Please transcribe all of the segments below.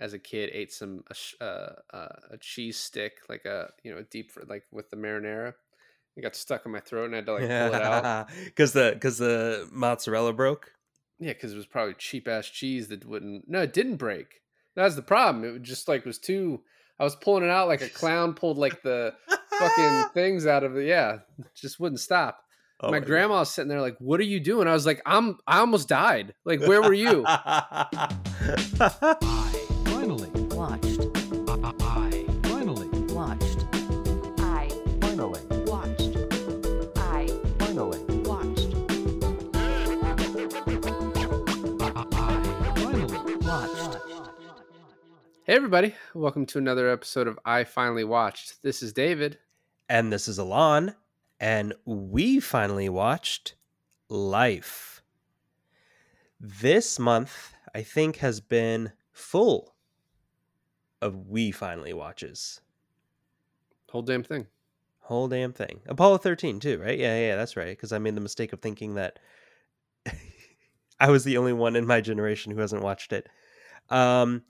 as a kid ate some uh, uh, a cheese stick, like a you know deep like with the marinara. It got stuck in my throat, and I had to like pull it out because the because the mozzarella broke. Yeah, because it was probably cheap ass cheese that wouldn't. No, it didn't break. That's the problem. It just like was too. I was pulling it out like a clown pulled like the fucking things out of it. Yeah, just wouldn't stop. Oh my, my grandma was sitting there like, "What are you doing?" I was like, "I'm I almost died. Like, where were you?" Hey everybody, welcome to another episode of I Finally Watched. This is David. And this is Alon and we finally watched Life. This month, I think, has been full of we finally watches. Whole damn thing. Whole damn thing. Apollo 13, too, right? Yeah, yeah, that's right. Because I made the mistake of thinking that I was the only one in my generation who hasn't watched it. Um,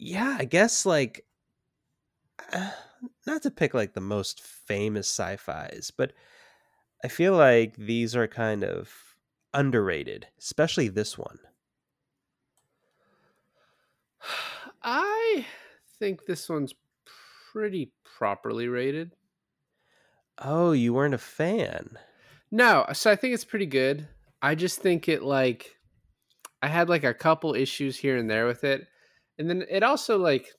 yeah, I guess like. Uh, not to pick like the most famous sci-fis, but I feel like these are kind of underrated, especially this one. I think this one's pretty properly rated. Oh, you weren't a fan. No, so I think it's pretty good. I just think it like I had like a couple issues here and there with it. And then it also like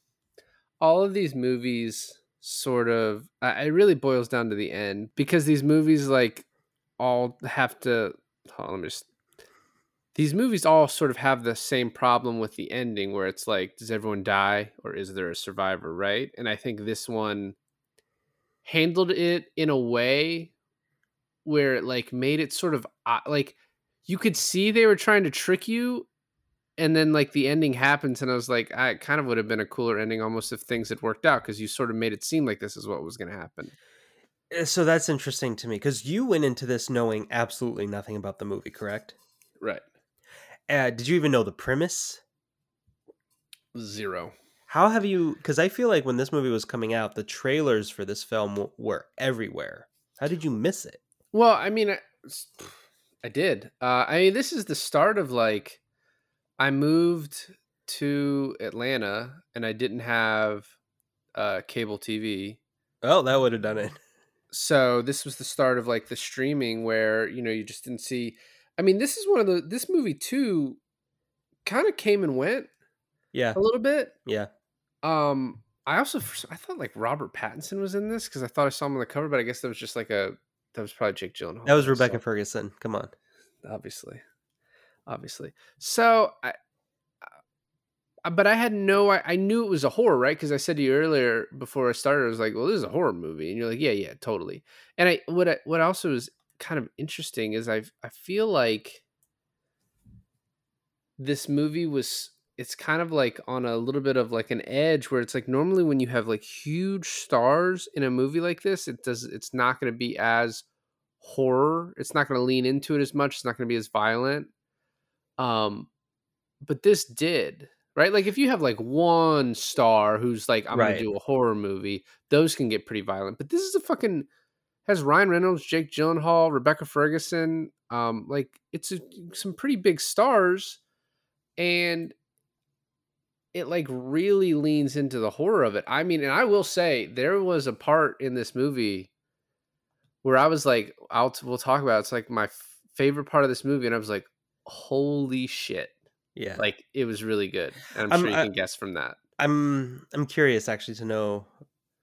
all of these movies sort of it really boils down to the end because these movies like all have to on, let me just these movies all sort of have the same problem with the ending where it's like does everyone die or is there a survivor right? And i think this one handled it in a way where it like made it sort of uh, like you could see they were trying to trick you and then like the ending happens and i was like i kind of would have been a cooler ending almost if things had worked out because you sort of made it seem like this is what was going to happen. Eh, so that's interesting to me because you went into this knowing absolutely nothing about the movie correct? Right. Uh, did you even know the premise? Zero. How have you because i feel like when this movie was coming out the trailers for this film were everywhere. How did you miss it? Well i mean i, I did. Uh, i mean this is the start of like I moved to Atlanta and I didn't have uh, cable TV. Oh, that would have done it. So this was the start of like the streaming where you know you just didn't see. I mean, this is one of the this movie too, kind of came and went. Yeah, a little bit. Yeah. Um, I also I thought like Robert Pattinson was in this because I thought I saw him on the cover, but I guess that was just like a that was probably Jake Gyllenhaal. That was Rebecca so. Ferguson. Come on, obviously obviously. So I, but I had no, I, I knew it was a horror, right? Because I said to you earlier before I started, I was like, well, this is a horror movie, and you're like, yeah, yeah, totally. And I, what, I, what also is kind of interesting is I, I feel like this movie was it's kind of like on a little bit of like an edge where it's like normally when you have like huge stars in a movie like this it does it's not going to be as horror it's not going to lean into it as much it's not going to be as violent um, but this did right. Like if you have like one star who's like, I'm right. gonna do a horror movie, those can get pretty violent. But this is a fucking has Ryan Reynolds, Jake Gyllenhaal, Rebecca Ferguson. Um, like it's a, some pretty big stars, and it like really leans into the horror of it. I mean, and I will say there was a part in this movie where I was like, I'll we'll talk about it. it's like my f- favorite part of this movie, and I was like, holy shit. Yeah. Like it was really good. And I'm, I'm sure you I, can guess from that. I'm I'm curious actually to know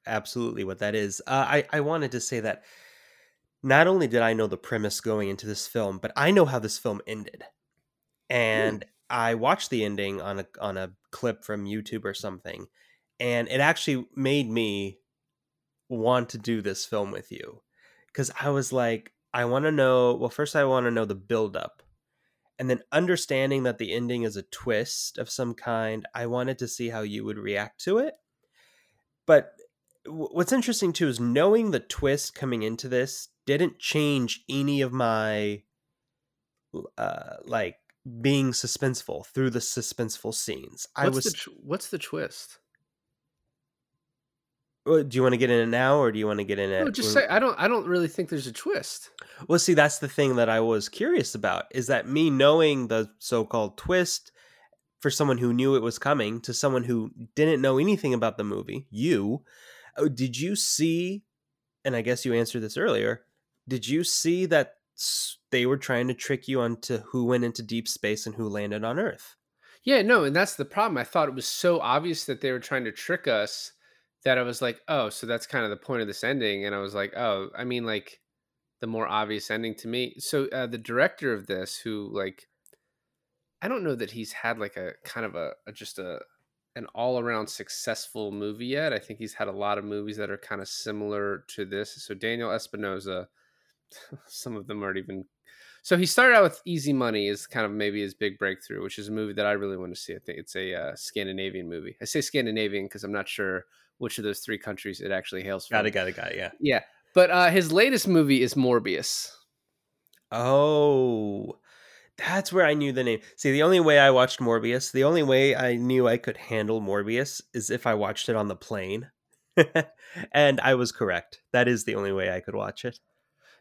absolutely what that is. Uh, I I wanted to say that not only did I know the premise going into this film, but I know how this film ended. And Ooh. I watched the ending on a on a clip from YouTube or something, and it actually made me want to do this film with you because I was like, I want to know. Well, first, I want to know the build up and then understanding that the ending is a twist of some kind i wanted to see how you would react to it but what's interesting too is knowing the twist coming into this didn't change any of my uh like being suspenseful through the suspenseful scenes. I was the tr- what's the twist? Do you want to get in it now or do you want to get in it? No, just say I don't. I don't really think there's a twist. Well, see, that's the thing that I was curious about is that me knowing the so-called twist for someone who knew it was coming to someone who didn't know anything about the movie, you, oh, did you see and I guess you answered this earlier, did you see that they were trying to trick you onto who went into deep space and who landed on Earth? Yeah, no, and that's the problem. I thought it was so obvious that they were trying to trick us that I was like, oh, so that's kind of the point of this ending. And I was like, oh, I mean, like the more obvious ending to me. So uh, the director of this, who like, I don't know that he's had like a kind of a, a just a an all around successful movie yet. I think he's had a lot of movies that are kind of similar to this. So Daniel Espinosa, some of them aren't even so he started out with Easy Money is kind of maybe his big breakthrough, which is a movie that I really want to see. I think it's a uh, Scandinavian movie. I say Scandinavian because I'm not sure which of those three countries it actually hails from. Got it, got it, got it. Yeah. Yeah, but uh, his latest movie is Morbius. Oh, that's where I knew the name. See, the only way I watched Morbius, the only way I knew I could handle Morbius is if I watched it on the plane. and I was correct. That is the only way I could watch it.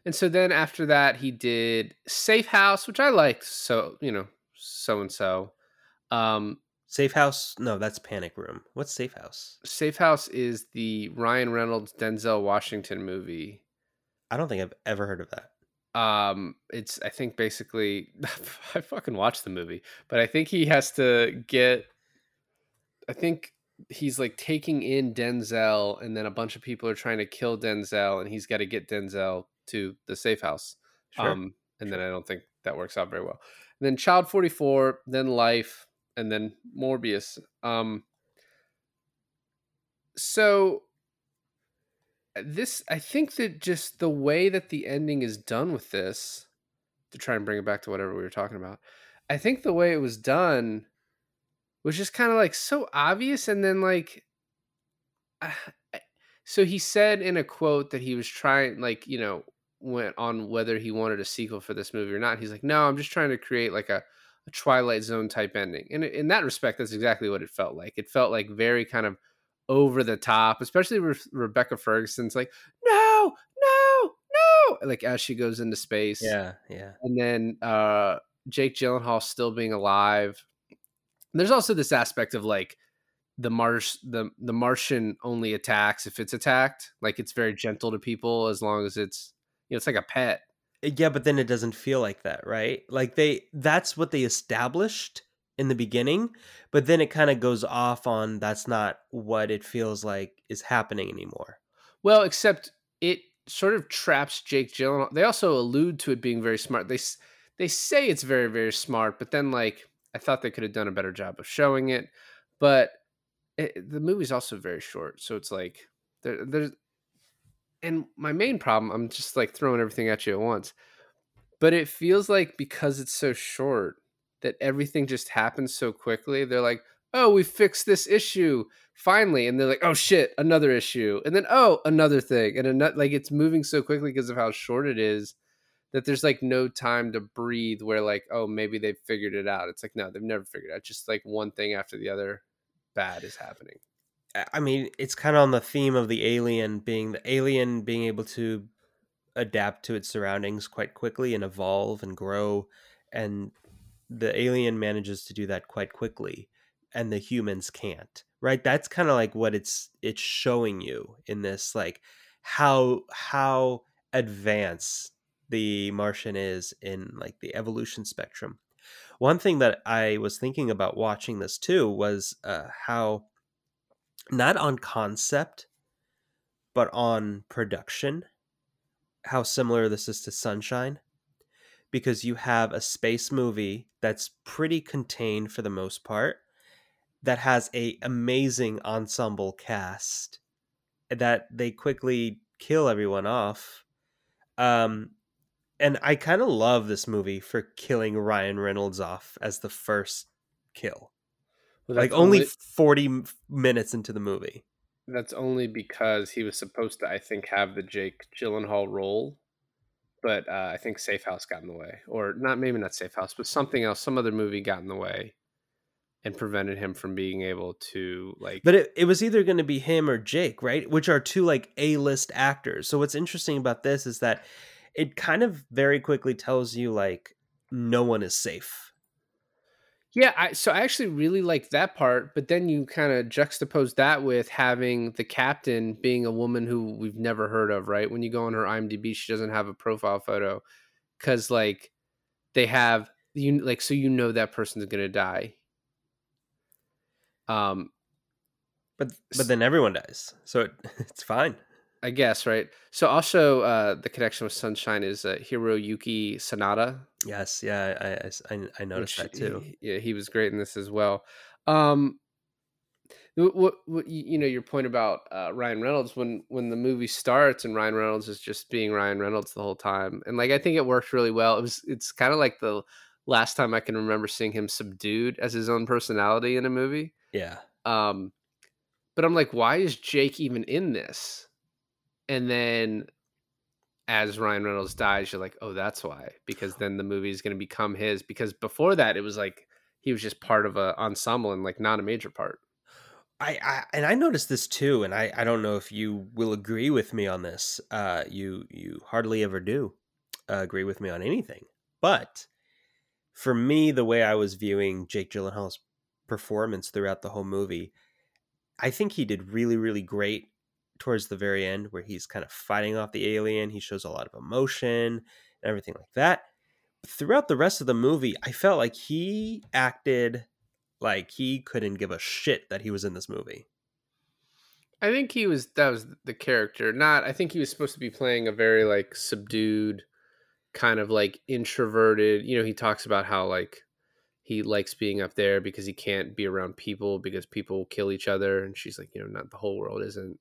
And so then after that, he did Safe House, which I liked. So you know, so and so. Um, Safe House? No, that's Panic Room. What's Safe House? Safe House is the Ryan Reynolds Denzel Washington movie. I don't think I've ever heard of that. um it's i think basically i fucking watched the movie but i think he has to get i think he's like taking in denzel and then a bunch of people are trying to kill denzel and he's got to get denzel to the safe house Sure. um and then i don't think that works out very well and then child 44 then life and then morbius um so this i think that just the way that the ending is done with this to try and bring it back to whatever we were talking about i think the way it was done was just kind of like so obvious and then like ah, I- so he said in a quote that he was trying like you know went on whether he wanted a sequel for this movie or not he's like no i'm just trying to create like a, a twilight zone type ending and in that respect that's exactly what it felt like it felt like very kind of over the top, especially with Rebecca Ferguson's like, no, no, no, like as she goes into space. Yeah, yeah. And then uh Jake Gyllenhaal still being alive. There's also this aspect of like the Mars the the Martian only attacks if it's attacked. Like it's very gentle to people as long as it's you know, it's like a pet. Eh, yeah, but then it doesn't feel like that, right? Like they that's what they established in the beginning, but then it kind of goes off on that's not what it feels like is happening anymore. Well, except it sort of traps Jake Gyllenhaal. They also allude to it being very smart. They they say it's very very smart, but then like I thought they could have done a better job of showing it. But it, the movie's also very short, so it's like there, there's. And my main problem, I'm just like throwing everything at you at once, but it feels like because it's so short that everything just happens so quickly. They're like, oh, we fixed this issue finally, and they're like, oh shit, another issue, and then oh, another thing, and another like it's moving so quickly because of how short it is that there's like no time to breathe. Where like, oh, maybe they've figured it out. It's like no, they've never figured it out. Just like one thing after the other, bad is happening. I- mean, it's kind of on the theme of the alien being the alien being able to adapt to its surroundings quite quickly and evolve and grow and the alien manages to do that quite quickly and the humans can't right? That's kind of like what it's it's showing you in this like how how advanced the martian is in like the evolution spectrum. One thing that i was thinking about watching this too was uh, how not on concept but on production how similar this is to sunshine because you have a space movie that's pretty contained for the most part that has a amazing ensemble cast that they quickly kill everyone off. Um and i kind of love this movie for killing ryan reynolds off as the first kill Well, like that's only 40 minutes into the movie that's only because he was supposed to, I think, have the Jake Gyllenhaal role. but uh, I think Safe House got in the way, or not maybe not Safe House, but something else, some other movie got in the way and prevented him from being able to like. But it, it was either going to be him or Jake, right? Which are two like A list actors. So what's interesting about this is that it kind of very quickly tells you like no one is safe. Yeah, I, so I actually really like that part, but then you kind of juxtapose that with having the captain being a woman who we've never heard of, right? When you go on her IMDb, she doesn't have a profile photo because like they have you like so you know that person's gonna die. Um, But but then everyone dies, so it, it's fine. I guess right. So also uh, the connection with Sunshine is uh, Hiroyuki Sanada. Yes, yeah, I I, I- noticed which that too. he- yeah, he was great in this as well. Um, what, what, you know your point about uh, Ryan Reynolds when when the movie starts and Ryan Reynolds is just being Ryan Reynolds the whole time, and like I think it worked really well. It was it's kind of like the last time I can remember seeing him subdued as his own personality in a movie. Yeah, Um, but I'm like, why is Jake even in this? And then as Ryan Reynolds dies, you're like, oh, that's why. Because then the movie is going to become his. Because before that, it was like he was just part of a ensemble and like not a major part. I, I and I noticed this too, and I I don't know if you will agree with me on this. Uh, you you hardly ever do uh, agree with me on anything, but for me, the way I was viewing Jake Gyllenhaal's performance throughout the whole movie, I think he did really really great towards the very end, where he's kind of fighting off the alien. He shows a lot of emotion and everything like that. But Throughout the rest of the movie, I felt like he acted like he couldn't give a shit that he was in this movie. I think he was that was the character. Not I think he was supposed to be playing a very like subdued kind of like introverted, you know, he talks about how like he likes being up there because he can't be around people because people kill each other and she's like, you know, not the whole world isn't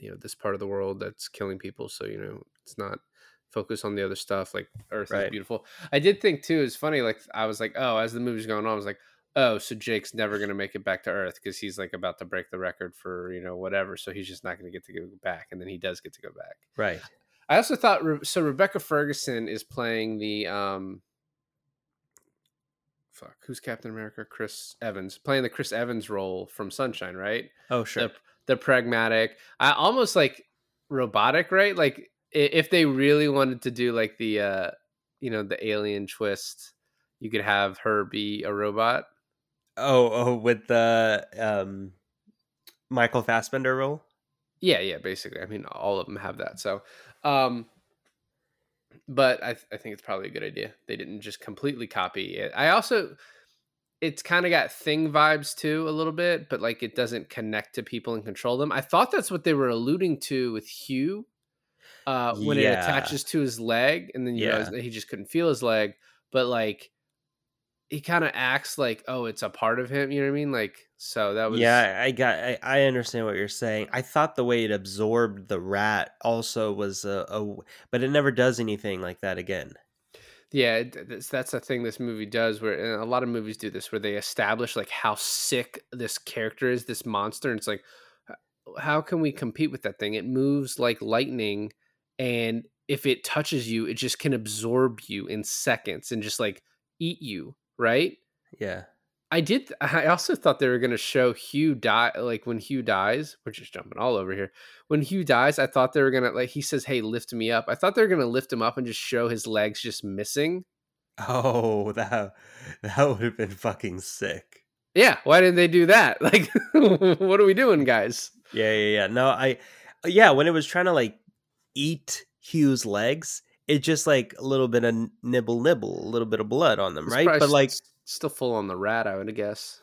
you know, this part of the world that's killing people, so you know, it's not focus on the other stuff like earth Right. is beautiful. I did think too it's funny like I was like, "Oh, as the movie's going on, I was like, oh, so Jake's never going to make it back to Earth because he's like about to break the record for you know whatever. So he's just not going to get to go back, and then he does get to go back. Right. I also thought so. Rebecca Ferguson is playing the um, fuck, who's Captain America? Chris Evans playing the Chris Evans role from Sunshine, right? Oh, sure. The the pragmatic, I almost like robotic, right? Like if they really wanted to do like the uh, you know, the alien twist, you could have her be a robot. Oh, oh, with the um, Michael Fassbender role. Yeah, yeah, basically. I mean, all of them have that. So, um, but I, th- I think it's probably a good idea. They didn't just completely copy it. I also, it's kind of got thing vibes too, a little bit, but like it doesn't connect to people and control them. I thought that's what they were alluding to with Hugh uh, when it attaches to his leg, and then you Yeah. he just couldn't feel his leg, but like he kind of acts like, oh, it's a part of him. You know what I mean? Like, so that was Yeah, I got. I, I understand what you're saying. I thought the way it absorbed the rat also was a, a, but it never does anything like that again. Yeah, that's, that's the thing this movie does. Where a lot of movies do this, where they establish like how sick this character is, this monster, and it's like, how can we compete with that thing? It moves like lightning, and if it touches you, it just can absorb you in seconds and just like eat you. Right? Yeah. I did. I also thought they were going to show Hugh die. Like when Hugh dies, we're just jumping all over here. When Hugh dies, I thought they were going to like. He says, "Hey, lift me up." I thought they were going to lift him up and just show his legs just missing. Oh, that that would have been fucking sick. Yeah, why didn't they do that? Like, what are we doing, guys? Yeah, yeah, yeah. No, I, yeah, when it was trying to like eat Hugh's legs, it just like a little bit of nibble, nibble, a little bit of blood on them, It's right? But like, still full on the rat, I would guess.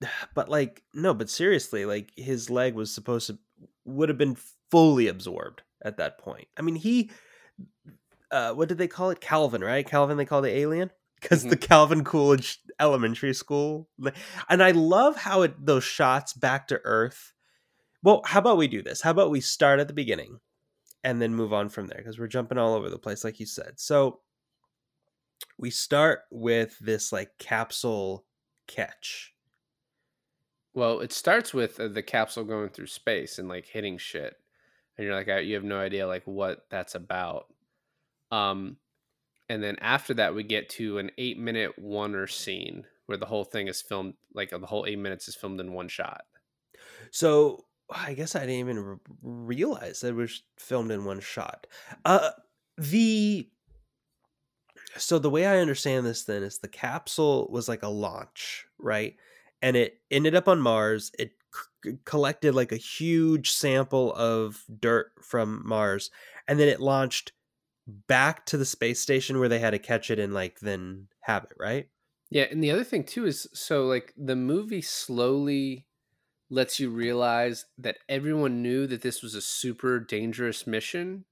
but like, no, but seriously, like his leg was supposed to would have been fully absorbed at that point. I mean, he, uh, what did they call it? Calvin, right? Calvin, they call the alien because the Calvin Coolidge Elementary School, and I love how it those shots back to Earth. Well, how about we do this? How about we start at the beginning and then move on from there because we're jumping all over the place, like you said. So we start with this like capsule catch. Well, it starts with uh, the capsule going through space and like hitting shit, and you're like, you have no idea like what that's about. Um, and then after that, we get to an eight minute oneer scene where the whole thing is filmed, like the whole eight minutes is filmed in one shot. So I guess I didn't even re- realize that it was filmed in one shot. Uh, the so the way I understand this then is the capsule was like a launch, right? And it ended up on Mars. It c- collected like a huge sample of dirt from Mars, and then it launched back to the space station where they had to catch it and like then have it, right? Yeah, and the other thing too is so like the movie slowly lets you realize that everyone knew that this was a super dangerous mission.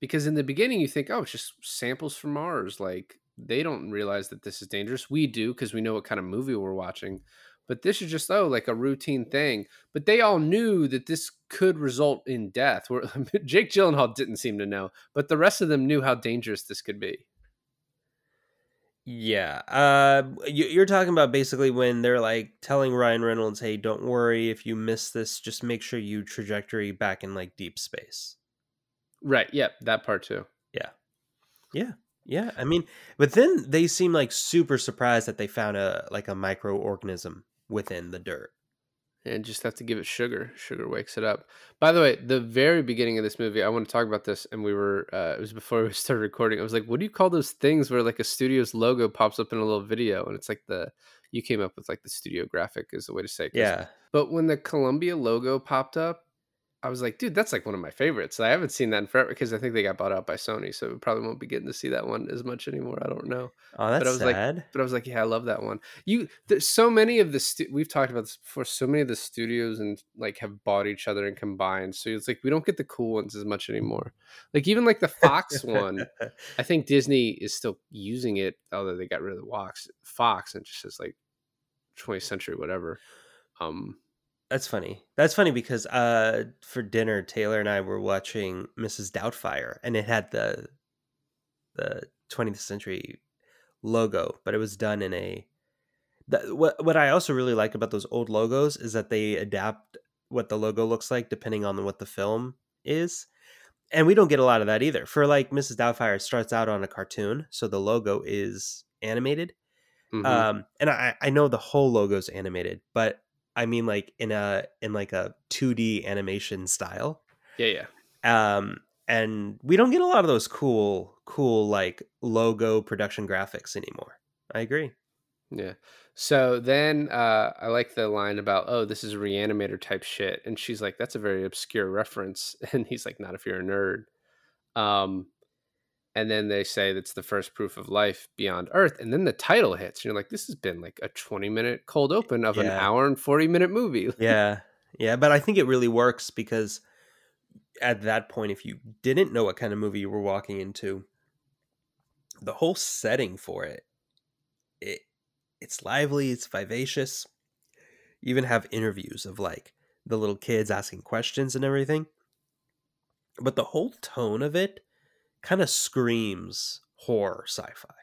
Because in the beginning you think, oh, it's just samples from Mars. Like they don't realize that this is dangerous. We do because we know what kind of movie we're watching. But this is just oh, like a routine thing. But they all knew that this could result in death. Where Jake Gyllenhaal didn't seem to know, but the rest of them knew how dangerous this could be. Yeah. Uh, you, you're talking about basically when they're like telling Ryan Reynolds, "Hey, don't worry if you miss this. Just make sure you trajectory back in like deep space." Right. Yep. that part too. Yeah. Yeah. Yeah. I mean, but then they seem like super surprised that they found a like a microorganism within the dirt. And just have to give it sugar. Sugar wakes it up. By the way, the very beginning of this movie, I want to talk about this, and we were uh, it was before we started recording. I was like, "What do you call those things where like a studio's logo pops up in a little video?" And it's like the you came up with like the studio graphic is the way to say. It, Yeah. But when the Columbia logo popped up, I was like, dude, that's like one of my favorites. I haven't seen that in forever because I think they got bought out by Sony, so we probably won't be getting to see that one as much anymore. I don't know. Oh, that's I was like- sad. But I was like, yeah, I love that one. You, there's so many of the stu- we've talked about this before. So many of the studios and like have bought each other and combined. So it's like we don't get the cool ones as much anymore. Like even like the Fox one, I think Disney is still using it, although they got rid of the Fox, Fox, and just says like 20th century whatever. Um, That's funny. That's funny because uh for dinner Taylor and I were watching Mrs. Doubtfire and it had the the 20th century logo, but it was done in a the, what what I also really like about those old logos is that they adapt what the logo looks like depending on what the film is. And we don't get a lot of that either. For like Mrs. Doubtfire it starts out on a cartoon, so the logo is animated. mhm. Um, and I, I know the whole logo's animated, but I mean like in a in like a 2D animation style. yeah, yeah. Um, and we don't get a lot of those cool, cool like logo production graphics anymore. I agree. Yeah. So then uh, I like the line about, oh, this is a reanimator type shit. And she's like, that's a very obscure reference. And he's like, not if you're a nerd. Um, and then they say that's the first proof of life beyond Earth. And then the title hits. And you're like, this has been like a 20 minute cold open of an hour and 40 minute movie. Yeah, yeah, but I think it really works because at that point, if you didn't know what kind of movie you were walking into, the whole setting for it, it it's lively, it's vivacious. You even have interviews of like the little kids asking questions and everything. But the whole tone of it kind of screams horror sci-fi.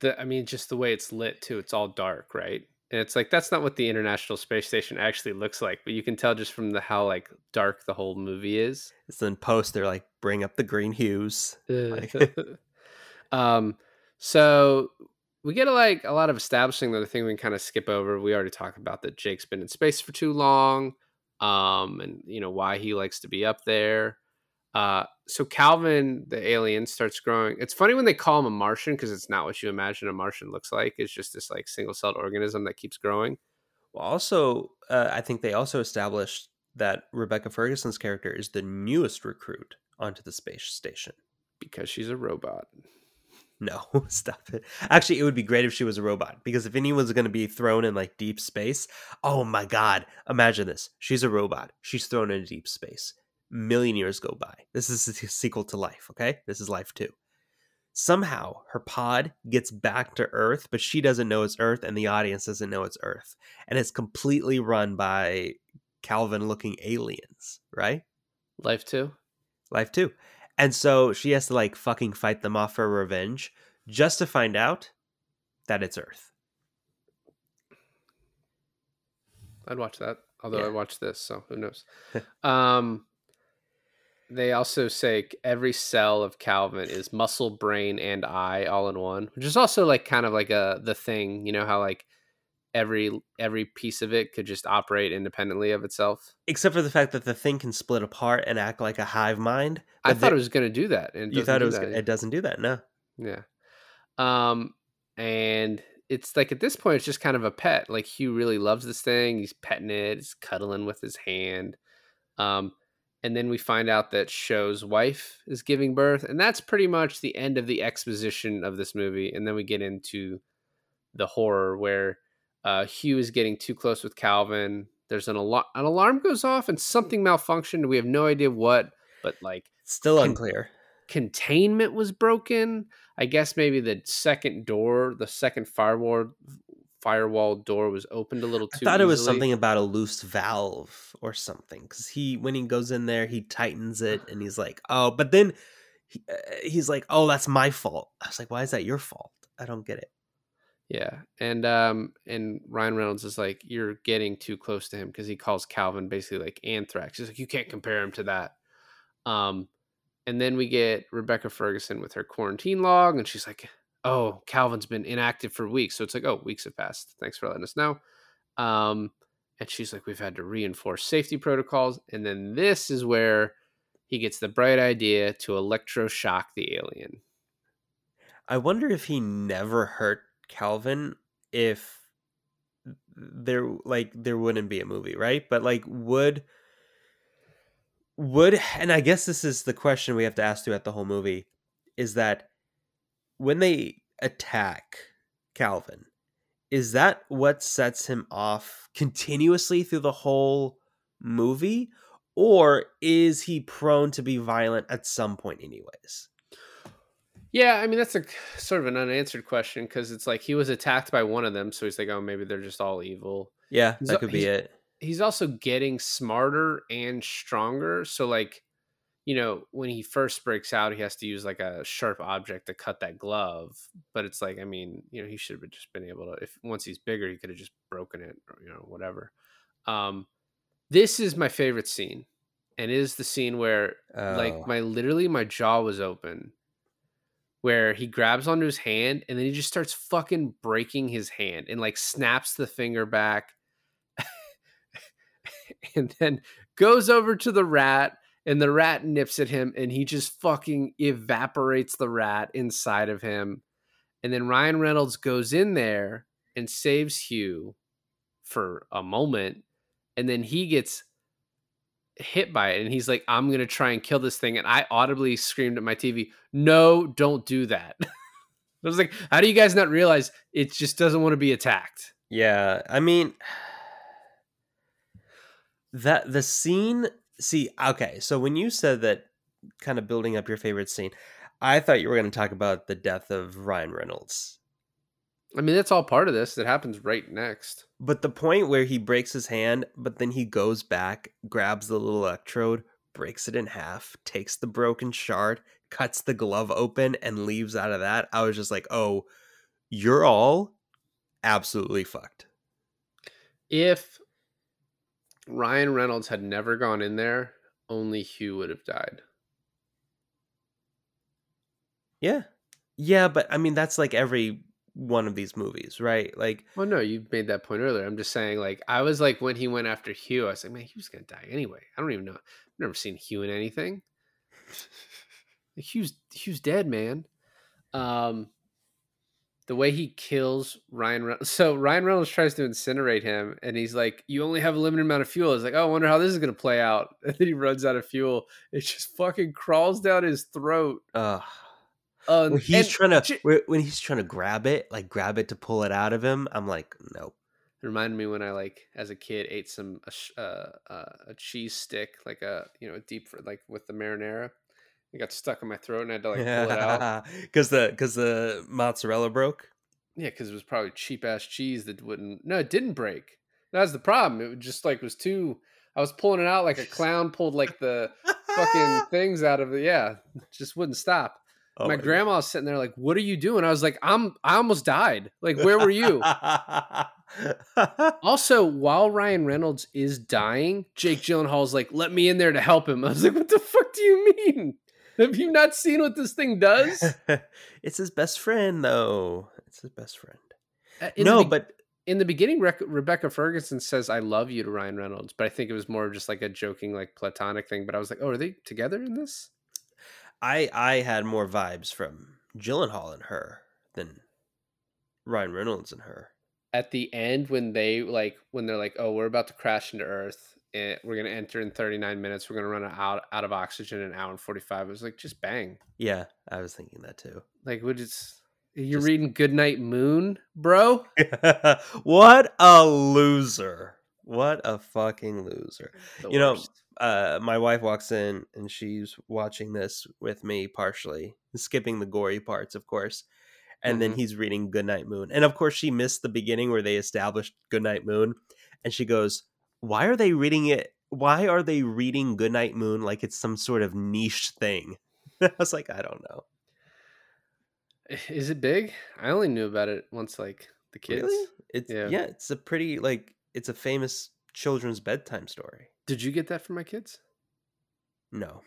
the I mean, just the way it's lit too. It's all dark, right? And it's like that's not what the International Space Station actually looks like, but you can tell just from the how like dark the whole movie is. It's then post they're like bring up the green hues. Like- um, so we get a, like a lot of establishing that the thing we can kind of skip over. We already talked about that Jake's been in space for too long, um, and you know why he likes to be up there. Uh, so Calvin, the alien, starts growing. It's funny when they call him a Martian because it's not what you imagine a Martian looks like. It's just this like single celled organism that keeps growing. Well, also, uh, I think they also established that Rebecca Ferguson's character is the newest recruit onto the space station. because she's a robot. No, stop it. Actually, it would be great if she was a robot because if anyone's going to be thrown in like deep space, oh my god, imagine this. She's a robot. She's thrown into deep space. Million years go by. This is a sequel to Life, okay? This is Life 2. Somehow her pod gets back to Earth, but she doesn't know it's Earth and the audience doesn't know it's Earth. And it's completely run by Calvin looking aliens, right? Life 2. Life 2. And so she has to like fucking fight them off for revenge just to find out that it's Earth. I'd watch that. Although Yeah. I watched this, so who knows? um, they also say every cell of Calvin is muscle, brain, and eye all in one, which is also like kind of like a the thing. You know how like every every piece of it could just operate independently of itself. Except for the fact that the thing can split apart and act like a hive mind. I thought the- it was going to do that, and you thought it was. that. It doesn't do that. No. Yeah. Um, and it's like at this point, it's just kind of a pet. Like Hugh really loves this thing. He's petting it. He's cuddling with his hand. Um, and then we find out that Sho's wife is giving birth, and that's pretty much the end of the exposition of this movie. And then we get into the horror where uh, Hugh is getting too close with Calvin. There's an alarm. An alarm goes off, and something malfunctioned. We have no idea what, but like Still Can- unclear. containment was broken. I guess maybe the second door, the second firewall firewall door was opened a little too. I thought it was something about a loose valve or something because he when he goes in there he tightens it and he's like oh but then he, uh, he's like oh that's my fault i was like why is that your fault i don't get it Yeah, and um, and Ryan Reynolds is like, you're getting too close to him because he calls Calvin basically like anthrax. He's like, you can't compare him to that. Um, and then we get Rebecca Ferguson with her quarantine log, and she's like, oh, Calvin's been inactive for weeks. So it's like, oh, weeks have passed. Thanks for letting us know. Um, and she's like, we've had to reinforce safety protocols. And then this is where he gets the bright idea to electroshock the alien. i wonder if he never hurt calvin if there like there wouldn't be a movie right but like would would and i guess this is the question we have to ask throughout the whole movie is that when they attack calvin is that what sets him off continuously through the whole movie or is he prone to be violent at some point anyways Yeah, I mean that's a sort of an unanswered question because it's like he was attacked by one of them, so he's like, oh, maybe they're just all evil. yeah that could be it He's also getting smarter and stronger. So like, you know, when he first breaks out, he has to use like a sharp object to cut that glove. But it's like, I mean, you know, he should have just been able to. If once he's bigger, he could have just broken it, or you know, whatever. Um, this is my favorite scene, and it is the scene where Oh. like my literally my jaw was open where he grabs onto his hand and then he just starts fucking breaking his hand and like snaps the finger back and then goes over to the rat and the rat nips at him and he just fucking evaporates the rat inside of him. And then Ryan Reynolds goes in there and saves Hugh for a moment and then he gets hit by it and he's like i'm gonna try and kill this thing and i audibly screamed at my tv no don't do that. I was like how do you guys not realize it just doesn't want to be attacked? Yeah, I mean that the scene see okay, so when you said that kind of building up your favorite scene, I thought you were going to talk about the death of Ryan Reynolds. i mean that's all part of this that happens right next But the point where he breaks his hand, but then he goes back, grabs the little electrode, breaks it in half, takes the broken shard, cuts the glove open and leaves out of that. I was just like, "Oh, you're all absolutely fucked." if ryan reynolds had never gone in there only hugh would have died Yeah. Yeah, but I mean that's like every one of these movies, right? Like well no you made that point earlier i'm just saying like i was like when he went after hugh i was like man he was gonna die anyway i don't even know i've never seen hugh in anything Hugh's Hugh's dead, man. Um, the way he kills Ryan Reynolds. So Ryan Reynolds tries to incinerate him, and he's like, "You only have a limited amount of fuel." He's like, "Oh, I wonder how this is gonna play out." And then he runs out of fuel. It just fucking crawls down his throat. uh Um, when he's trying to j- when he's trying to grab it, like grab it to pull it out of him, I'm like, "Nope." It reminded me when I like as a kid ate some a, uh, uh, a cheese stick, like a you know deep fr- like with the marinara. It got stuck in my throat, and I had to like pull it out. Cuz the cuz the mozzarella broke. Yeah, because it was probably cheap ass cheese that wouldn't. No, it didn't break. That's the problem. It just like was too. I was pulling it out like a clown pulled like the fucking things out of it. Yeah, just wouldn't stop. Oh my God. grandma was sitting there like, "What are you doing?" I was like, "I'm. I almost died. Like, where were you?" Also, while Ryan Reynolds is dying, Jake Gyllenhaal's like, "Let me in there to help him." I was like, "What the fuck do you mean? Have you not seen what this thing does?" it's his best friend, though. It's his best friend. Uh, no, be- but in the beginning, Rec- Rebecca Ferguson says, "I love you" to Ryan Reynolds, but I think it was more of just like a joking, like platonic thing. But I was like, "Oh, are they together in this?" I I had more vibes from Gyllenhaal and her than Ryan Reynolds and her. At the end, when they like, when they're like, "Oh, we're about to crash into Earth." And we're gonna enter in 39 minutes. We're gonna run out out of oxygen in an hour and 45. It was like just bang. Yeah, I was thinking that too. Like, what is you're Just- reading Goodnight Moon, bro? what a loser! What a fucking loser! The You know, uh, my wife walks in and she's watching this with me partially, skipping the gory parts, of course. And then Mhm. he's reading Goodnight Moon. And of course, she missed the beginning where they established Goodnight Moon. And she goes, Why are they reading it? Why are they reading Goodnight Moon like it's some sort of niche thing? I was like, I don't know. Eh, is it big? I only knew about it once, like the kids. Really? It's Yeah. yeah. it's a pretty like it's a famous children's bedtime story. Did you get that for my kids? No,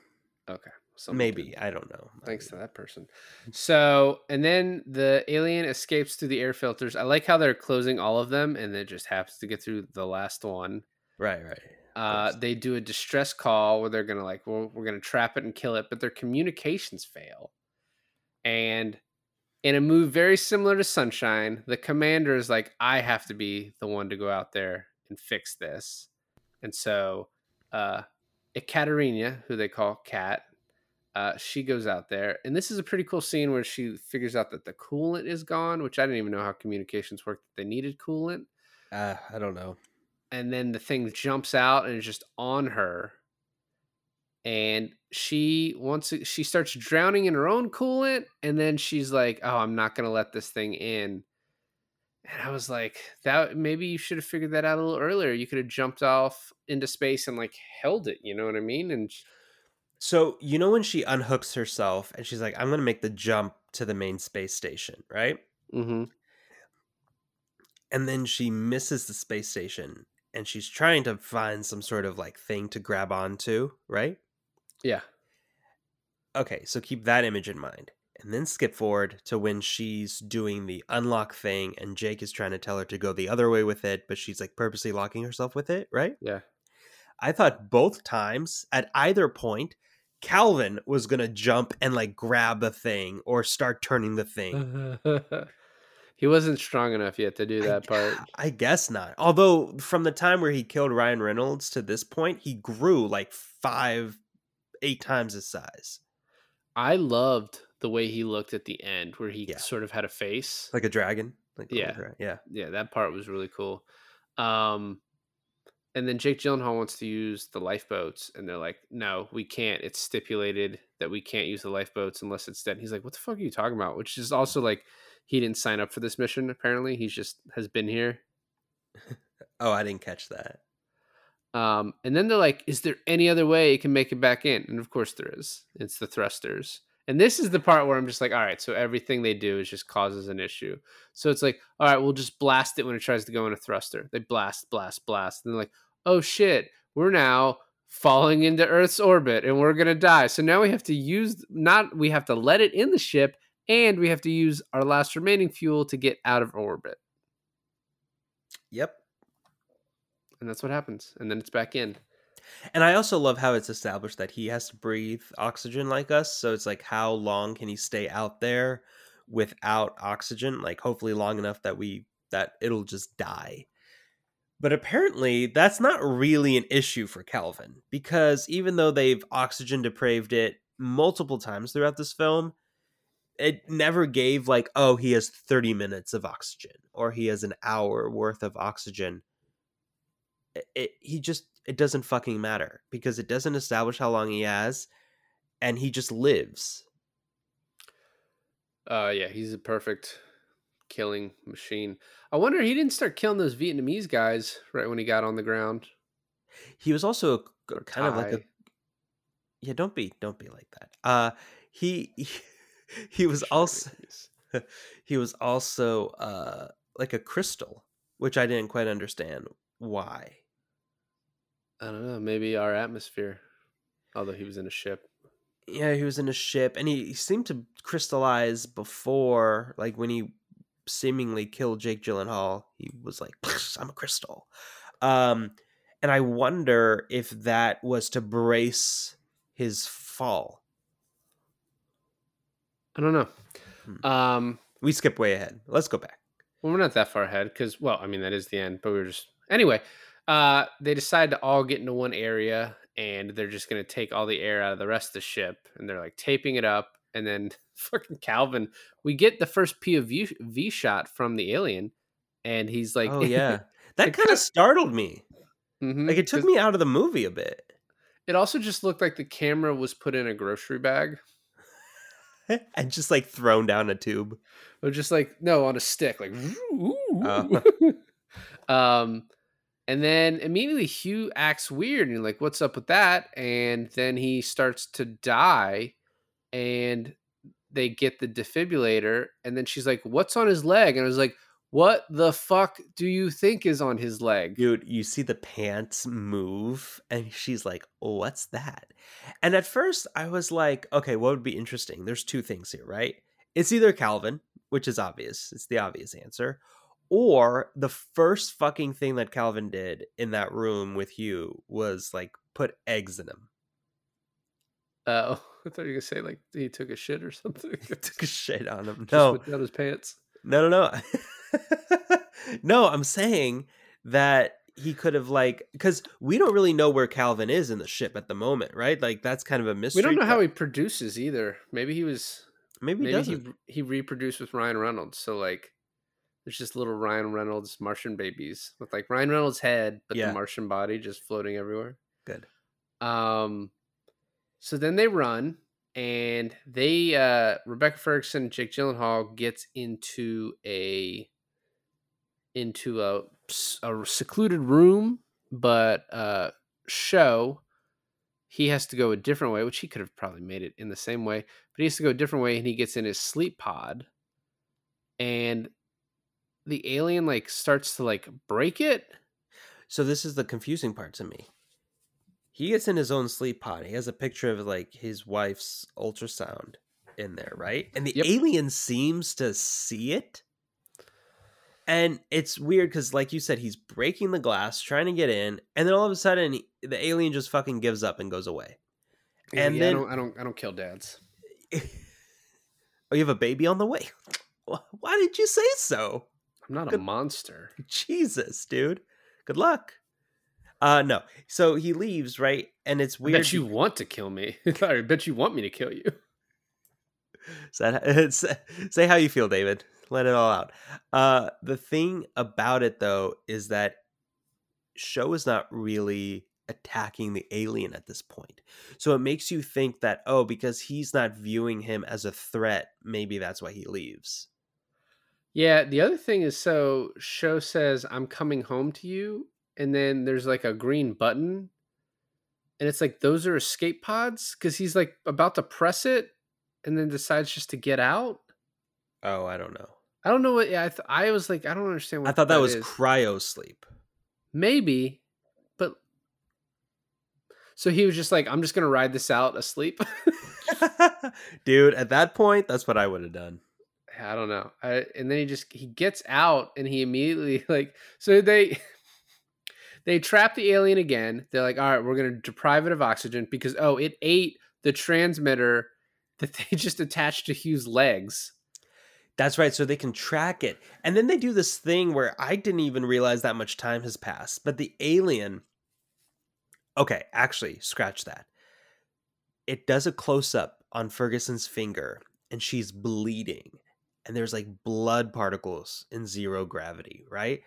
Okay, maybe did. I don't know. Thanks to that person. So, and then the alien escapes through the air filters. I like how they're closing all of them, and it just happens to get through the last one. Right, right. Uh, they do a distress call where they're gonna like, well, we're gonna trap it and kill it, but their communications fail. And in a move very similar to Sunshine, the commander is like, I have to be the one to go out there and fix this. And so, uh, Ekaterina, who they call Cat, uh, she goes out there, and this is a pretty cool scene where she figures out that the coolant is gone, which I didn't even know how communications worked. That they needed coolant Uh, I don't know. And then the thing jumps out and is just on her and she wants to, she starts drowning in her own coolant and then she's like oh i'm not going to let this thing in and i was like that maybe you should have figured that out a little earlier you could have jumped off into space and like held it you know what i mean and sh- So you know when she unhooks herself and she's like, "I'm gonna make the jump to the main space station," right? mhm. And then she misses the space station and she's trying to find some sort of like thing to grab onto, right? yeah Okay, so keep that image in mind. And then skip forward to when she's doing the unlock thing and Jake is trying to tell her to go the other way with it, but she's like purposely locking herself with it, right? yeah I thought both times at either point, Calvin was going to jump and like grab the thing or start turning the thing. he wasn't strong enough yet to do I- that part I guess not. Although from the time where he killed Ryan Reynolds to this point, he grew like five, eight times his size, i loved the way he looked at the end where he Yeah. sort of had a face like a dragon. Like Yeah. dra- yeah. yeah, that part was really cool. Um, and then Jake Gyllenhaal wants to use the lifeboats, and they're like, "No, we can't. It's stipulated that we can't use the lifeboats unless it's dead." And he's like, "What the fuck are you talking about?" Which is also like, he didn't sign up for this mission. Apparently, he's just has been here. Oh, I didn't catch that. Um, and then they're like, "Is there any other way you can make it back in?" And of course, there is. It's the thrusters. And this is the part where I'm just like, all right, so everything they do is just causes an issue. So it's like, all right, we'll just blast it when it tries to go in a thruster. They blast, blast, blast. And they're like, oh shit, we're now falling into Earth's orbit and we're gonna die. So now we have to use not we have to let it in the ship and we have to use our last remaining fuel to get out of orbit. Yep. And that's what happens. And then it's back in. And I also love how it's established that he has to breathe oxygen like us. So it's like, how long can he stay out there without oxygen? Like, hopefully, long enough that we that it'll just die. But apparently, that's not really an issue for Calvin because even though they've oxygen depraved it multiple times throughout this film, it never gave like, oh, he has 30 minutes of oxygen or he has an hour worth of oxygen. It, it, he just it doesn't fucking matter because it doesn't establish how long he has and he just lives. Uh yeah, he's a perfect killing machine. I wonder he didn't start killing those Vietnamese guys right when he got on the ground. He was also a, kind of like a yeah, don't be don't be like that. Uh he he, he was also he was also uh like a crystal which I didn't quite understand why. I don't know. Maybe our atmosphere. Although he was in a ship. Yeah, he was in a ship, and he, he seemed to crystallize before, like when he seemingly killed Jake Gyllenhaal. He was like, "I'm a crystal," um, and I wonder if that was to brace his fall. I don't know. Hmm. Um, We skip way ahead. Let's go back. well, we're not that far ahead because, well, I mean, that is the end, but we were just anyway. Uh, they decide to all get into one area, and they're just gonna take all the air out of the rest of the ship, and they're like taping it up, and then fucking Calvin, we get the first POV V shot from the alien, and he's like, oh yeah, that kind kinda- startled me. Mhm, Like it took me out of the movie a bit. It also just looked like the camera was put in a grocery bag, and just like thrown down a tube. or just like no on a stick, like. Oh. um, and then immediately Hugh acts weird, and you're like, "What's up with that?" And then he starts to die, and they get the defibrillator, and then she's like, "What's on his leg?" And I was like, "What the fuck do you think is on his leg?" Dude, you see the pants move, and she's like, oh, "What's that?" And at first, I was like, "Okay, what would be interesting?" There's two things here, right? It's either Calvin, which is obvious; it's the obvious answer, or the first fucking thing that Calvin did in that room with Hugh was like put eggs in him. Oh, I thought you were gonna say like he took a shit or something. Took a shit on him. Just No, out his pants. No, no, no. no, I'm saying that he could have like because we don't really know where Calvin is in the ship at the moment, right? Like that's kind of a mystery. We don't know how he produces either. Maybe he was. maybe, he Maybe he he reproduced with Ryan Reynolds. So like, there's just little Ryan Reynolds Martian babies with like Ryan Reynolds' head, but Yeah. the Martian body just floating everywhere. Good. Um, so then they run, and they uh Rebecca Ferguson and Jake Gyllenhaal gets into a into a, a secluded room, but uh Sho he has to go a different way, which he could have probably made it in the same way, but he has to go a different way, and he gets in his sleep pod, and the alien like starts to like break it. So this is the confusing part to me. He gets in his own sleep pod. He has a picture of like his wife's ultrasound in there, right? And the Yep. alien seems to see it. And it's weird because, like you said, he's breaking the glass, trying to get in, and then all of a sudden, he- the alien just fucking gives up and goes away. He's And "Yeah, then- I don't, I don't, I don't kill dads. oh, you have a baby on the way. Why did you say so? I'm not a monster. Jesus, dude. Good luck. Uh no. So he leaves, right? And it's I weird. bet you want to kill me. I bet you want me to kill you. That- say- how you feel, David. Let it all out. Uh the thing about it though is that Sho is not really attacking the alien at this point. So it makes you think that oh because he's not viewing him as a threat, maybe that's why he leaves. Yeah, the other thing is so Sho says I'm coming home to you and then there's like a green button and it's like those are escape pods cuz he's like about to press it and then decides just to get out. Oh, I don't know. I don't know what yeah, I th- I was like I don't understand what I thought that, was is. cryo sleep. maybe but so he was just like I'm just going to ride this out asleep. Dude, at that point, that's what I would have done. I don't know. I, and then he just he gets out and he immediately like so they they trap the alien again. They're like, all right, we're gonna deprive it of oxygen because oh, it ate the transmitter that they just attach to Hugh's legs. That's right. So they can track it. And then they do this thing where I didn't even realize that much time has passed. But the alien. Okay, actually, scratch that. It does a close up on Ferguson's finger and she's bleeding. And there's like blood particles in zero gravity, right?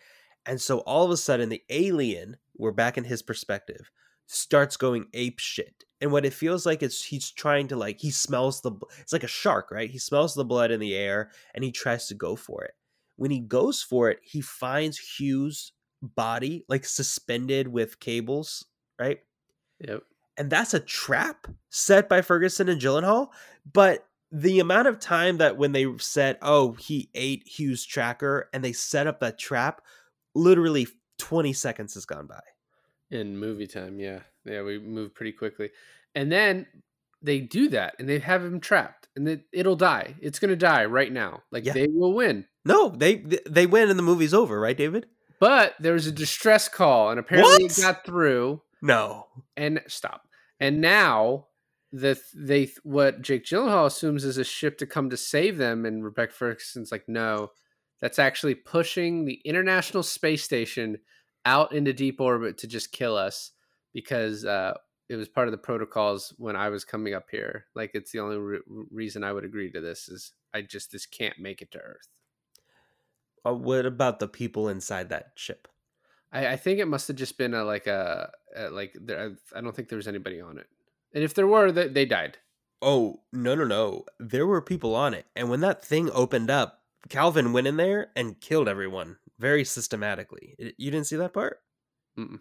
And so all of a sudden, the alien, we're back in his perspective, starts going ape shit. And what it feels like is he's trying to like, he smells the, it's like a shark, right? He smells the blood in the air and he tries to go for it. When he goes for it, he finds Hugh's body like suspended with cables, right? Yep. And that's a trap set by Ferguson and Gyllenhaal. But the amount of time that when they said, oh, he ate Hugh's tracker and they set up that trap literally 20 seconds has gone by. In movie time. Yeah, yeah, we move pretty quickly, and then they do that, and they have him trapped, and it, it'll die. It's gonna die right now. Like Yeah. they will win. No, they they win and the movie's over, right, David? But there was a distress call, and apparently What? it got through. No. And stop. And now the they what Jake Gyllenhaal assumes is a ship to come to save them, and Rebecca Ferguson's like, no, that's actually pushing the International Space Station out into deep orbit to just kill us because uh, it was part of the protocols when I was coming up here. Like, it's the only re- reason I would agree to this is I just this can't make it to Earth. Uh, what about the people inside that ship? I, I think it must have just been a like a, a like there. I don't think there was anybody on it, and if there were, they, they died. Oh, no, no, no. There were people on it. And when that thing opened up, Calvin went in there and killed everyone very systematically. I- You didn't see that part? Mm-mm.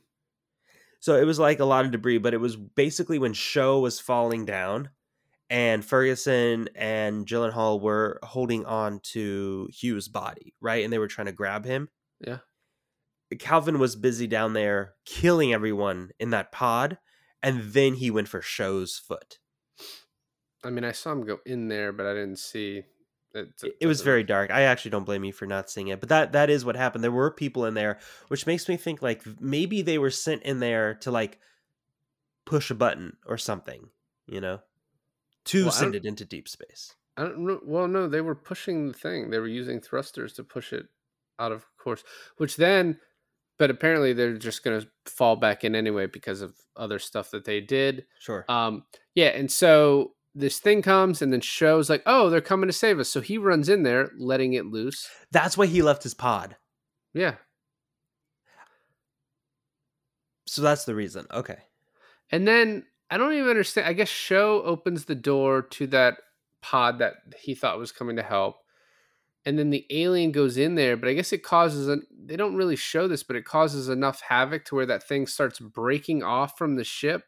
So it was like a lot of debris, but it was basically when Sho was falling down and Ferguson and Gyllenhaal were holding on to Hugh's body, right? And they were trying to grab him. Yeah. Calvin was busy down there killing everyone in that pod, and then he went for Sho's foot. I mean, I saw him go in there, but I didn't see. It, It- it was very dark. I actually don't blame you for not seeing it, but that that is what happened. There were people in there, which makes me think like maybe they were sent in there to like push a button or something, you know, to Well, send it into deep space. I don't know. Well, no, they were pushing the thing. They were using thrusters to push it out of course, which then, but apparently they're just going to fall back in anyway because of other stuff that they did. Sure. Um, yeah, and so this thing comes and then Sho's like, oh, they're coming to save us. So he runs in there, letting it loose. That's why he left his pod. Yeah, So that's the reason. Okay. and then I don't even understand. I guess Sho opens the door to that pod that he thought was coming to help. And then the alien goes in there, but I guess it causes a. They don't really show this, but it causes enough havoc to where that thing starts breaking off from the ship.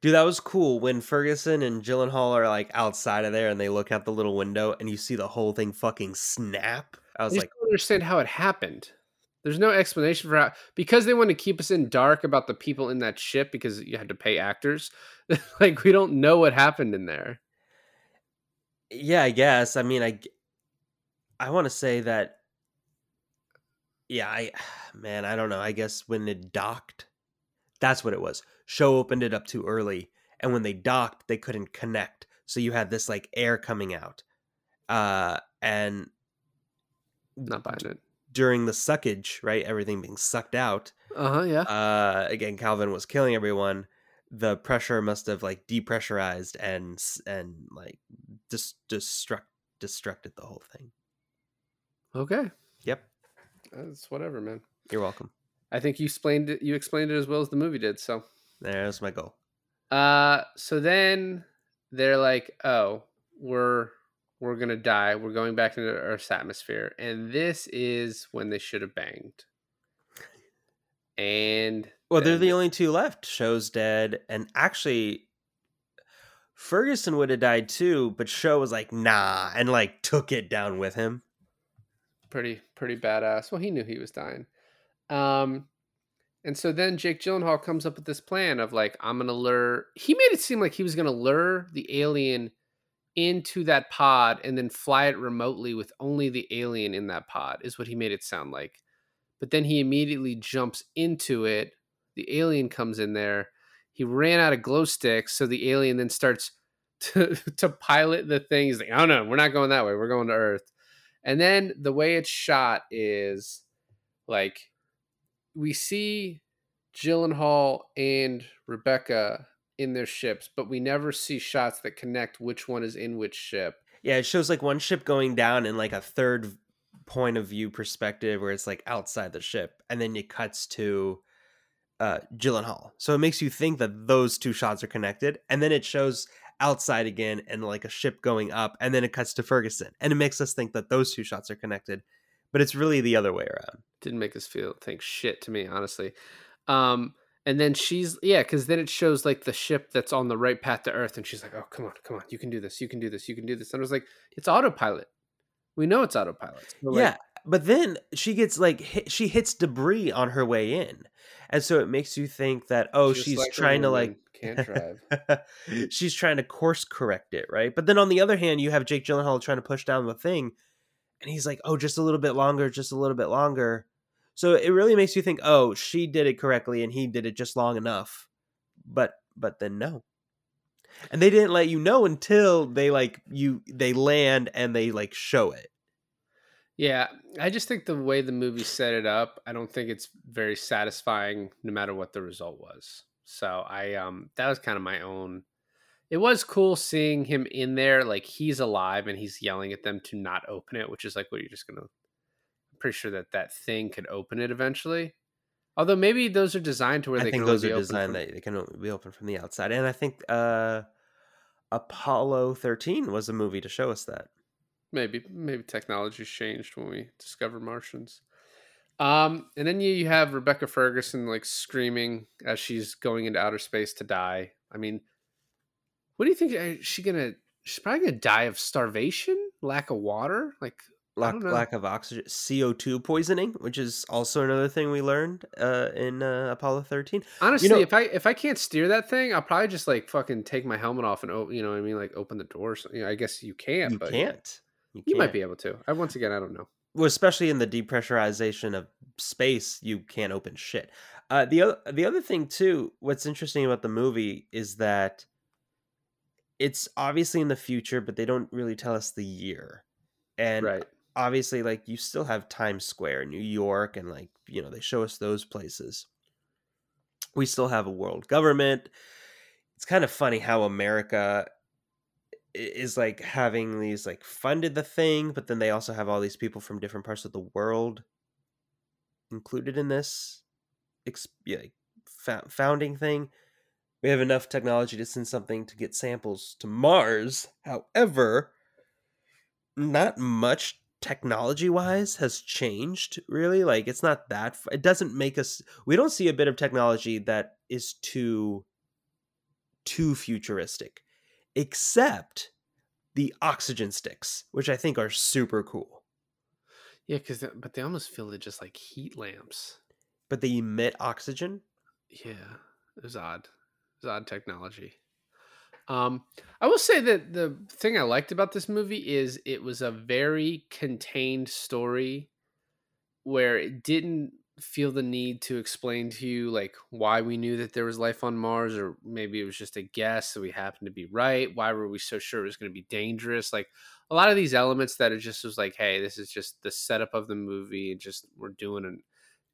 Dude, that was cool when Ferguson and Gyllenhaal are like outside of there and they look out the little window and you see the whole thing fucking snap. I I was just like, don't understand how it happened. There's no explanation for how because they want to keep us in dark about the people in that ship because you had to pay actors. like we don't know what happened in there. yeah, I guess. I mean, I I want to say that yeah, I man, I don't know. I guess when it docked, that's what it was. Sho opened it up too early, and when they docked, they couldn't connect. So you had this like air coming out. Uh and Not buying it. during the suckage, right? Everything being sucked out. Uh huh. Yeah. uh again calvin was killing everyone the pressure must have like depressurized and s- and like dis- destruct destructed the whole thing Okay. yep That's whatever, man. you're welcome I think you explained it. You explained it as well as the movie did. So, there's my goal uh, so then they're like, "Oh, we're we're gonna die. We're going back into Earth's atmosphere," and this is when they should have banged. And well they're the only two left Sho's dead and actually ferguson would have died too but Sho was like nah and like took it down with him pretty pretty badass. Well, he knew he was dying. Um, and so then Jake Gyllenhaal comes up with this plan of like, I'm gonna lure. He made it seem like he was gonna lure the alien into that pod and then fly it remotely with only the alien in that pod. Is what he made it sound like. But then he immediately jumps into it. The alien comes in there. He ran out of glow sticks, so the alien then starts to to pilot the thing. He's like, "Oh no, we're not going that way. We're going to Earth." And then the way it's shot is like we see Gyllenhaal and Rebecca in their ships, but we never see shots that connect which one is in which ship. yeah it shows like one ship going down in like a third point of view perspective where it's like outside the ship and then it cuts to uh Gyllenhaal. So it makes you think that those two shots are connected and then it shows outside again and like a ship going up and then it cuts to Ferguson and it makes us think that those two shots are connected but it's really the other way around. Didn't make us feel think shit to me, honestly. Um, and then she's yeah, because then it shows like the ship that's on the right path to Earth, and she's like, "Oh, come on, come on, you can do this, you can do this, you can do this." And I was like, "It's autopilot. We know it's autopilot." So, like, yeah, but then she gets like hit, she hits debris on her way in, and so it makes you think that oh she's like trying to like can't drive. she's trying to course correct it, right? But then on the other hand, you have Jake Gyllenhaal trying to push down the thing, and he's like, "Oh, just a little bit longer, just a little bit longer." So it really makes you think, "Oh, she did it correctly, and he did it just long enough." But but then no, and they didn't let you know until they like you they land and they like show it. Yeah, I just think the way the movie set it up, I don't think it's very satisfying no matter what the result was. So I um that was kind of my own it was cool seeing him in there like he's alive and he's yelling at them to not open it, which is like what you're just going to I'm pretty sure that that thing could open it eventually. Although maybe those are designed to where I they think can those are designed from- that they can be open from the outside, and I think uh Apollo thirteen was a movie to show us that. maybe maybe technology's changed when we discover Martians. Um, and then you, you have Rebecca Ferguson like screaming as she's going into outer space to die. I mean, what do you think? Is she gonna? She's probably gonna die of starvation, lack of water. Like, lack, lack of oxygen CO2 poisoning, which is also another thing we learned uh, in uh, Apollo 13. honestly, know- if I if I can't steer that thing, I'll probably just like fucking take my helmet off and you know what I mean, like open the doors. You know, I guess you can, you but can't. You, You might can't. be able to. I once again, I don't know. Well, especially in the depressurization of space, you can't open shit. Uh, the other the other thing too, what's interesting about the movie is that it's obviously in the future, but they don't really tell us the year. And right. obviously like you still have Times Square, New York, and like you know they show us those places. We still have a world government. It's kind of funny how America is like having these like funded the thing, but then they also have all these people from different parts of the world included in this ex- yeah, like, founding thing. We have enough technology to send something to get samples to Mars. However, not much technology wise has changed really like it's not that it doesn't make us we don't see a bit of technology that is too too futuristic except the oxygen sticks which i think are super cool Yeah, because but they almost feel it just like heat lamps. but they emit oxygen Yeah, it was odd. Odd technology. Um, I will say that the thing I liked about this movie is it was a very contained story where it didn't feel the need to explain to you like why we knew that there was life on Mars or maybe it was just a guess that we happened to be right. Why were we so sure it was going to be dangerous? Like a lot of these elements that it just was like, hey, this is just the setup of the movie and just we're doing an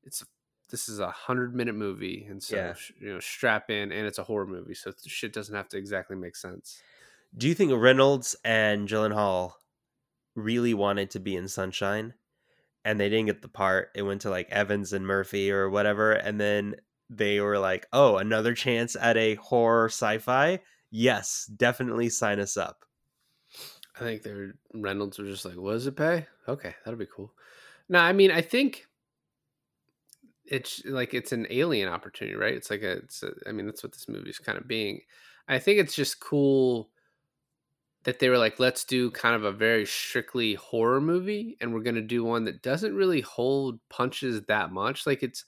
it's this is a hundred minute movie, and so Yeah. you know, strap in, and it's a horror movie, so shit doesn't have to exactly make sense. do you think reynolds and gyllenhaal really wanted to be in sunshine and they didn't get the part it went to like evans and murphy or whatever and then they were like oh another chance at a horror sci-fi yes definitely sign us up I think they're Reynolds was just like, "What does it pay? Okay, that'll be cool." No, I mean, I think it's like it's an alien opportunity, right? It's like a, it's a, I mean, that's what this movie is kind of being. I think it's just cool that they were like, let's do kind of a very strictly horror movie, and we're gonna do one that doesn't really hold punches that much. Like it's,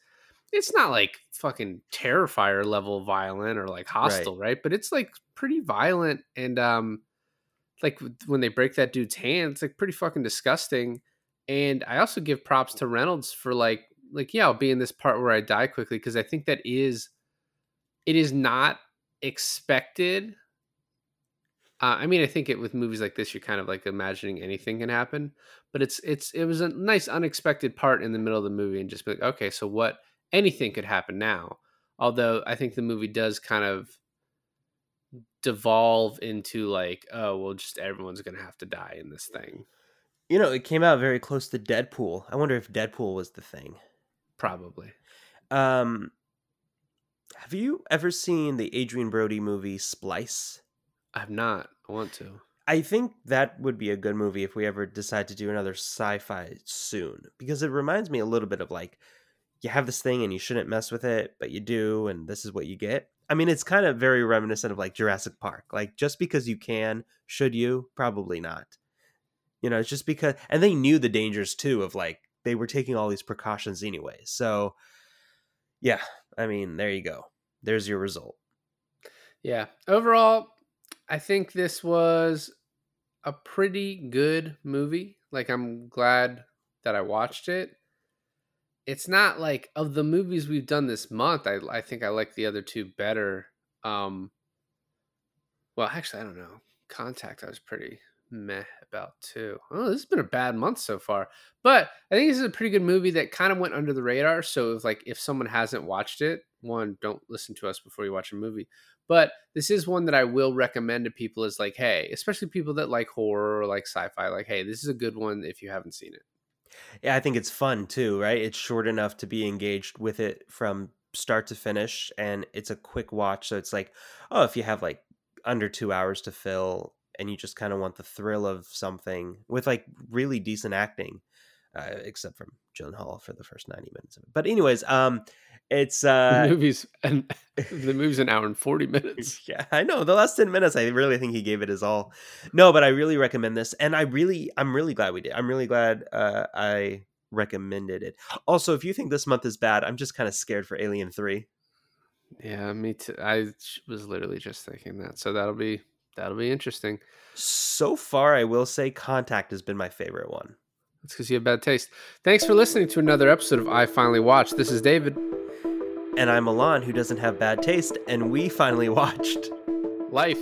it's not like fucking Terrifier level violent or like hostile, right? But it's like pretty violent and um like when they break that dude's hand, it's like pretty fucking disgusting. And I also give props to Reynolds for like like yeah, I'll be in this part where I die quickly because I think that is it is not expected. Uh, I mean, I think it with movies like this, you're kind of like imagining anything can happen, but it's it's it was a nice unexpected part in the middle of the movie and just be like, okay, so what? Anything could happen now. Although I think the movie does kind of devolve into like, oh well, just everyone's gonna have to die in this thing. you know it came out very close to deadpool i wonder if deadpool was the thing Probably. um have you ever seen the adrien brody movie splice I've not. I want to. I think that would be a good movie if we ever decide to do another sci-fi soon because it reminds me a little bit of like you have this thing and you shouldn't mess with it, but you do and this is what you get. I mean, it's kind of very reminiscent of like Jurassic Park. Like just because you can, should you? Probably not. You know, it's just because and they knew the dangers too of like they were taking all these precautions anyway. So, yeah, I mean, there you go. There's your result. Yeah. Overall, I think this was a pretty good movie. Like I'm glad that I watched it. It's not like of the movies we've done this month, I I think I like the other two better. Um well, actually I don't know. Contact I was pretty meh about too. Oh, this has been a bad month so far. But I think this is a pretty good movie that kind of went under the radar. So if like if someone hasn't watched it, one, don't listen to us before you watch a movie. But this is one that I will recommend to people is like, hey, especially people that like horror or like sci-fi, like, hey, this is a good one if you haven't seen it. Yeah, I think it's fun too, right? It's short enough to be engaged with it from start to finish, and it's a quick watch. So it's like, oh, if you have like under two hours to fill and you just kind of want the thrill of something with like really decent acting, uh, except from Gyllenhaal for the first 90 minutes of it. But anyways, um, it's uh the movie's and the movie's an hour and 40 minutes. Yeah, I know. The last 10 minutes I really think he gave it his all. No, but I really recommend this and I really I'm really glad we did. I'm really glad uh I recommended it. Also, if you think this month is bad, I'm just kind of scared for Alien 3. Yeah, me too. I was literally just thinking that. So that'll be that'll be interesting. So far, I will say Contact has been my favorite one. That's because you have bad taste. Thanks for listening to another episode of I Finally Watched. This is David. And I'm Milan, who doesn't have bad taste, and we finally watched. Life!